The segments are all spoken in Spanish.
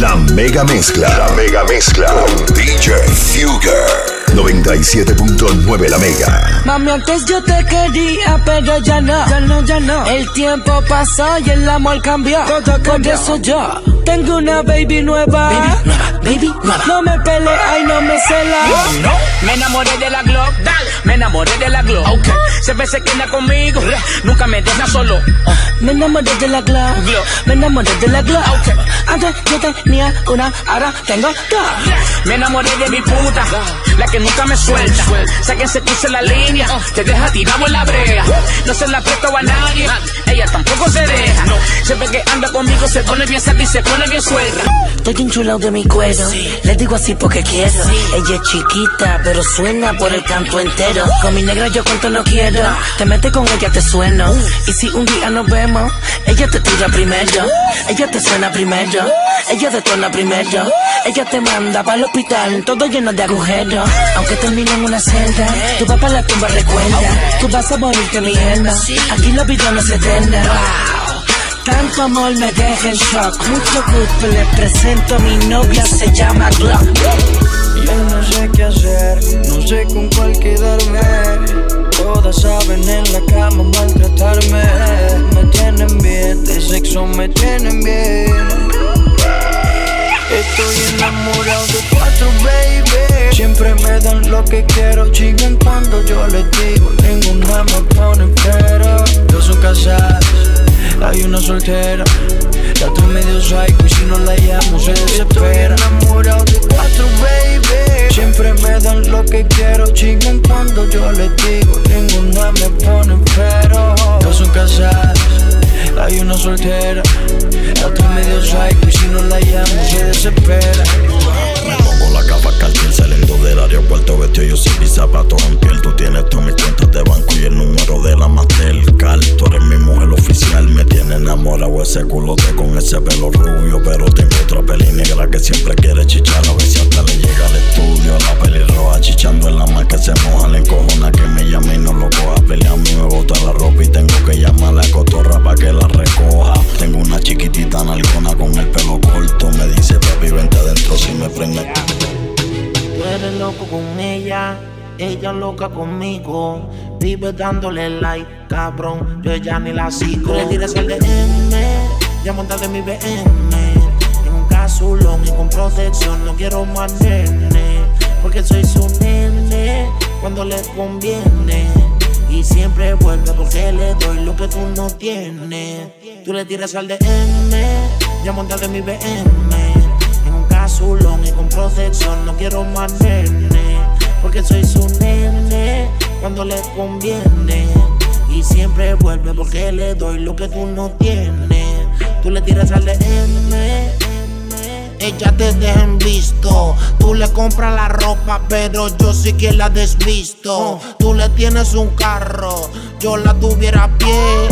La mega mezcla. La mega mezcla. Con DJ Fugger. 97.9 la mega. Mami, antes yo te quería, pero ya no. Ya no, ya no. El tiempo pasó y el amor cambió. Todo Por eso yo tengo una baby nueva. Baby nueva, baby nueva. No me pelea y no me cela. No, me enamoré de la Glock. Dale, me enamoré de la Glock. Okay. Siempre se queda conmigo. Nunca me deja solo. Me enamoré de la Glock. Glock. Me enamoré de la Glock. Okay. Antes yo tenía una, ahora tengo dos. Me enamoré de mi puta, la que nunca me suelta. Sé que se puse la línea, te deja tirado en la brea. No se la presto a nadie, ella tampoco se deja. Siempre que anda conmigo se pone bien sata y se pone bien suelta. Estoy enchulado de mi cuero. Le digo así porque quiero. Ella es chiquita, pero suena por el canto entero. Con mi negra yo cuento no quiero. Te metes con ella, te sueno. Y si un día nos vemos, ella te tira primero. Ella te suena primero. Ella detona primero. Ella te manda para el hospital, todo lleno de agujeros. Aunque termine en una celda, tu papá la tumba recuerda. Tú vas a morirte, mi alma. Aquí la vida no se eterna. Tanto amor me deja en shock. Mucho gusto, le presento a mi novia, se llama Glock. Yo no sé qué hacer, no sé con cuál quedarme. Todas saben en la cama maltratarme. Me tienen bien, de sexo me tienen bien. Estoy enamorado de cuatro, baby. Siempre me dan lo que quiero, chingan cuando yo les digo. Ninguna me pone pero. Dos son casadas, hay una soltera. La otra medio psycho y si no la llamo se desespera. Estoy enamorado de cuatro, baby. Siempre me dan lo que quiero, chingan cuando yo les digo. Ninguna me pone pero. Dos son casadas, hay una soltera. La otra medio psycho y si no la llamo se desespera. Me pongo la capa cartier saliendo del aeropuerto Vestido yo sin mis zapatos en piel. Tú tienes todas mis cuentas de banco y el número de la Mastercard. Tú eres mi mujer oficial, me tiene enamorado ese culote con ese pelo rubio Pero tengo otra peli negra que siempre quiere chichar. A ver si hasta le llega al estudio La pelirroja chichando en la mar que se moja La encojona que me llame y no lo coja. Pelea a mí me bota la ropa y tengo que llamar a la cotorra conmigo. Vive dándole like, cabrón. Yo ya ni la sigo. Tú le tiras el DM, ya montate mi BM. En un casulón y con protección, no quiero más nene. Porque soy su nene cuando le conviene. Y siempre vuelve porque le doy lo que tú no tienes. Tú le tiras al DM, ya montate mi BM. En un casulón y con protección, no quiero más nene. Porque soy su nene cuando le conviene. Y siempre vuelve porque le doy lo que tú no tienes. Tú le tiras al DM. Ella te deja en visto. Tú le compras la ropa, pero yo sí que la desvisto. Tú le tienes un carro, yo la tuviera a pie.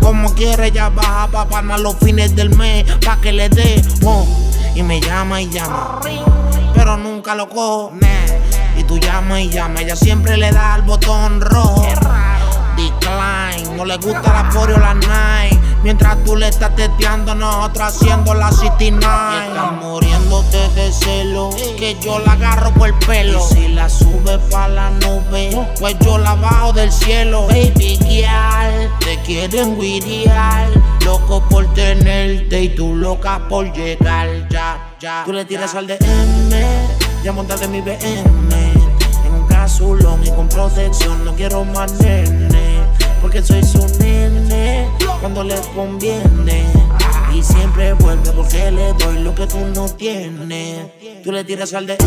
Como quiere, ella baja pa' panar los fines del mes, pa' que le dé. oh. Y me llama y llama, pero nunca lo cojo. Tú llamas y llamas, ella siempre le da al botón rojo. Decline, no le gusta la Fori o la Nine. Mientras tú le estás teteando, nosotros haciendo la City Nine. Estás muriéndote de celo, que yo la agarro por el pelo. Y si la sube pa' la nube, pues yo la bajo del cielo. Baby girl, te quieren guiriar. Loco por tenerte y tú loca por llegar. Ya, ya. Tú le tiras al DM, ya montate mi BM. Casulón y con protección, no quiero más nene. Porque soy su nene cuando le conviene. Y siempre vuelve porque le doy lo que tú no tienes. Tú le tiras al al DM.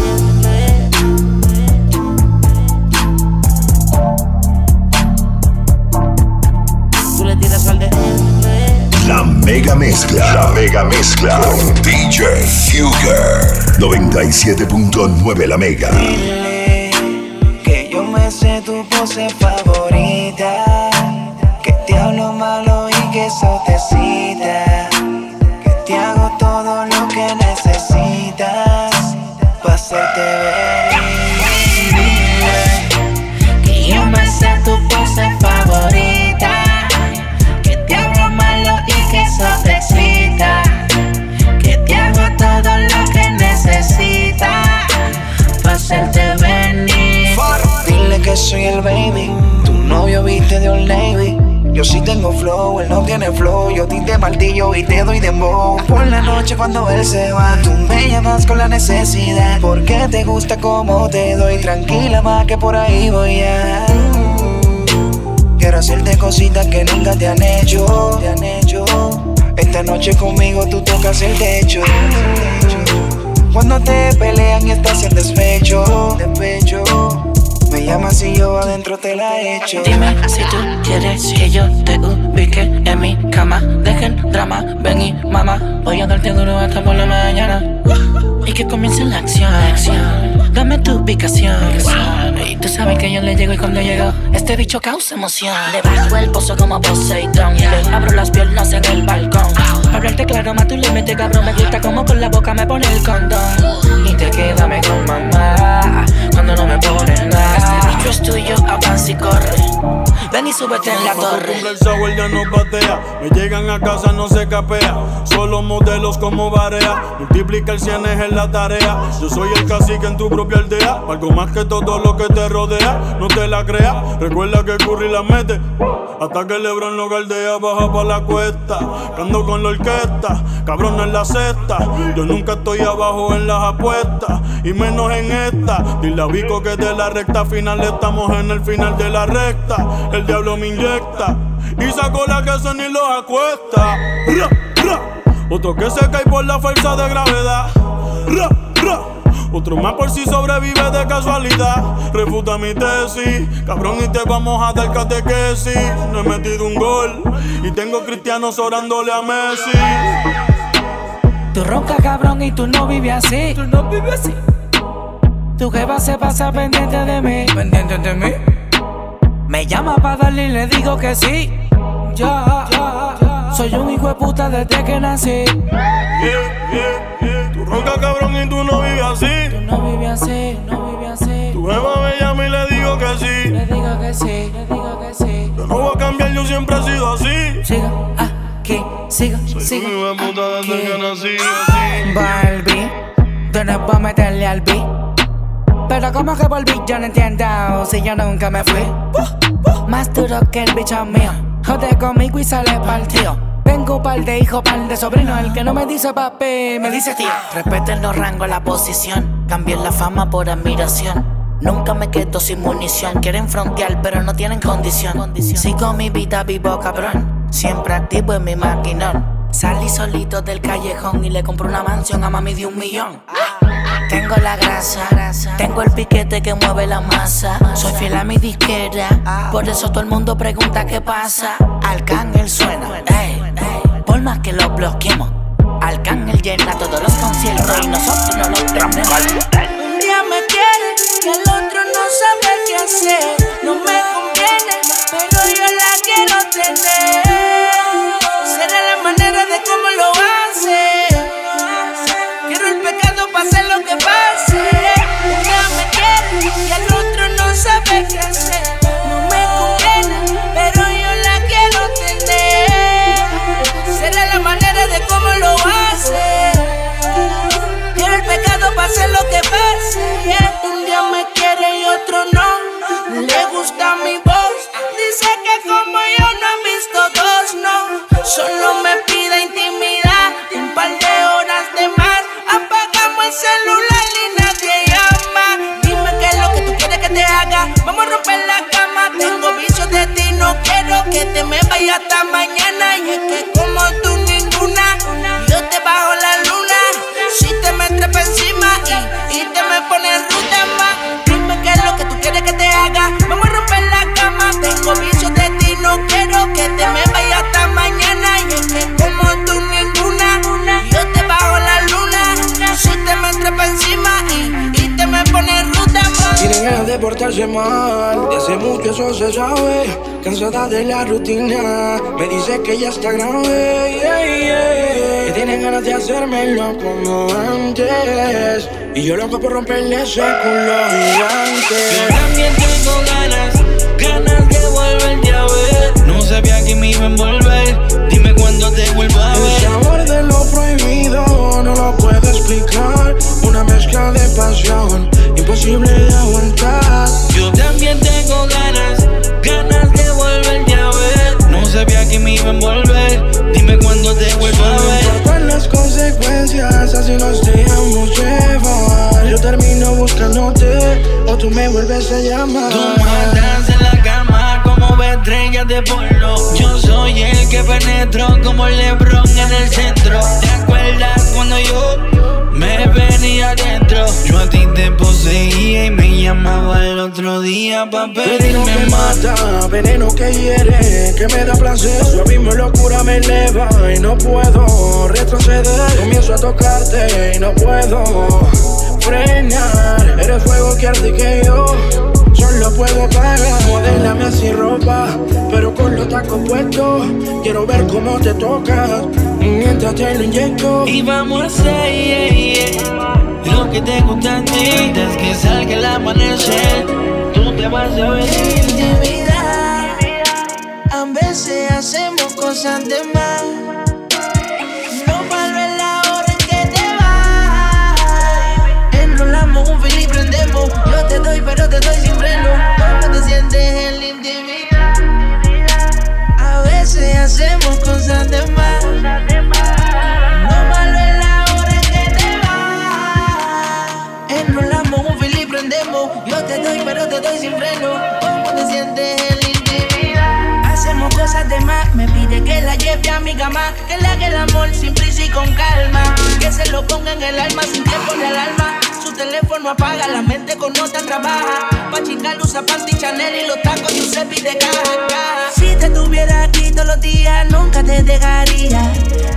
La mega mezcla. La mega mezcla. Con DJ Fugger. 97.9 la mega. Me sé tu pose favorita. Que te hablo malo y que eso te cita. Que te hago todo lo que necesitas. Pa' hacerte ver. Yo sí tengo flow, él no tiene flow. Yo te martillo y te doy dembow. Por la noche cuando él se va, tú me llamas con la necesidad. Porque te gusta como te doy. Tranquila más que por ahí voy a. Quiero hacerte cositas que nunca te han hecho. Te han hecho. Esta noche conmigo tú tocas el techo. Cuando te pelean y estás en despecho, despecho. Me llamas y yo adentro te la echo. Dime si tú quieres que yo te ubique en mi cama. Dejen drama, ven y mamá. Voy a darte duro hasta por la mañana. Y que comience la acción. Dame tu ubicación. Y tú sabes que yo le llego y cuando llego, este bicho causa emoción. Le bajo el pozo como Poseidón. Le abro las piernas en el balcón. Hablarte claro, más tú le metes cabrón. Me gusta como con la boca me pone el condón. Y te quédame con mamá. Cuando no y súbete en la torre. el ya no patea. Me llegan a casa, no se capea. Solo modelos como Barea. Multiplica el cienes en la tarea. Yo soy el cacique en tu propia aldea. Algo más que todo lo que te rodea. No te la creas. Recuerda que Curry la mete. Hasta que Lebron lo galdea, baja pa' la cuesta. Cando con la orquesta, cabrón en la cesta. Yo nunca estoy abajo en las apuestas. Y menos en esta. Dile a Vico que de la recta final estamos en el final de la recta. El diablo me inyecta. Y saco la que se ni los acuesta. Otro que se cae por la fuerza de gravedad. Otro más por si sobrevive de casualidad. Refuta mi tesis, cabrón, y te vamos a dar catequesis. No he metido un gol y tengo cristianos orándole a Messi. Tú ronca cabrón y tú no vives así. Tú no vives así. Tu jefa se pasa pendiente de mí. Pendiente de mí. Me llama para darle y le digo que sí. Ya, ya, ya. Soy un hijo de puta desde que nací. Yeah, yeah, yeah. Tú ronca cabrón y tú no vives así. Tú no vives así, no vives así. Tu jefa me llama y le digo que sí. Le digo que sí, le digo que sí. Yo no voy a cambiar, yo siempre he sido así. Siga aquí, siga, Soy siga. un hijo de puta desde que nací. Barbie, tú no puedo meterle al beat. Pero como que volví, yo no entiendo si yo nunca me fui. Más duro que el bicho mío. Jode conmigo y sale partido. Tengo par de hijos, par de sobrinos. El que no me dice papi, me dice tío. Respeten los rangos, la posición. Cambien la fama por admiración. Nunca me quedo sin munición. Quieren frontear, pero no tienen condición. Sigo mi vida vivo, cabrón. Siempre activo en mi maquinón. Salí solito del callejón y le compré una mansión a mami de un millón. Tengo la grasa, tengo el piquete que mueve la masa. Soy fiel a mi disquera, por eso todo el mundo pregunta qué pasa. Arcángel suena, ey, por más que lo bloqueemos. Arcángel llena todos los conciertos y nosotros no los tenemos. Un día me quiere y el otro no sabe qué hacer. No me conviene, pero yo la quiero tener. Cansada de la rutina, me dice que ya está grave. yeah, yeah. Que tienen ganas de hacérmelo como antes. Y yo loco por romperle ese culo gigante. También tengo ganas, ganas de volverte a ver. No sabía que me iba a envolver. Dime cuándo te vuelvo a El ver. sabor de lo prohibido no lo puedo explicar. Una mezcla de pasión, imposible de aguantar. Yo también tengo ganas, o tú me vuelves a llamar. Tú matas en la cama como estrellas de porno. Yo soy el que penetró como Lebron en el centro. ¿Te acuerdas cuando yo me venía adentro? Yo a ti te poseía y me llamaba el otro día pa' Veneno pedirme que más. mata, veneno que hiere, que me da placer. Su abismo locura me eleva y no puedo retroceder. Comienzo a tocarte y no puedo frenar. Eres fuego que arde que yo solo puedo pagar. Modélame así ropa, pero con los tacos puestos. Quiero ver cómo te tocas mientras te lo inyecto. Y vamos a hacer yeah, yeah, lo que te gusta a ti. Antes que salga el amanecer, tú te vas a venir. Intimidad. A veces hacemos cosas de más. La lleve a mi cama. Que le haga el amor sin prisa y con calma. Que se lo ponga en el alma sin tiempo de alarma. Su teléfono apaga, la mente con nota trabaja. Pa' chingar usa panty Chanel y los tacos Giuseppe de caja, caja. Si te tuviera aquí todos los días, nunca te dejaría.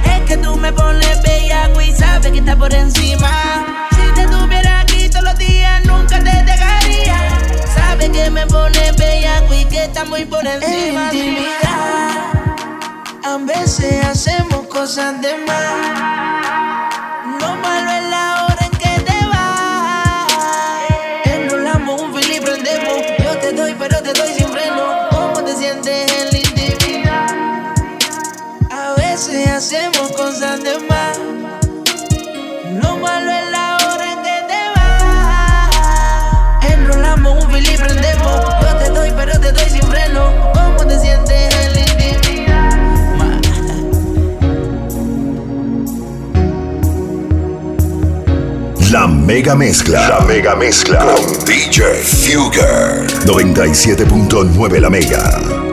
Es que tú me pones bellaco y sabes que está por encima. Si te tuviera aquí todos los días, nunca te dejaría. Sabes que me pones bellaco y que está muy por encima. Intimidad. A veces hacemos cosas de más. Mega mezcla. La mega mezcla. Con DJ Fugger. 97.9 La Mega.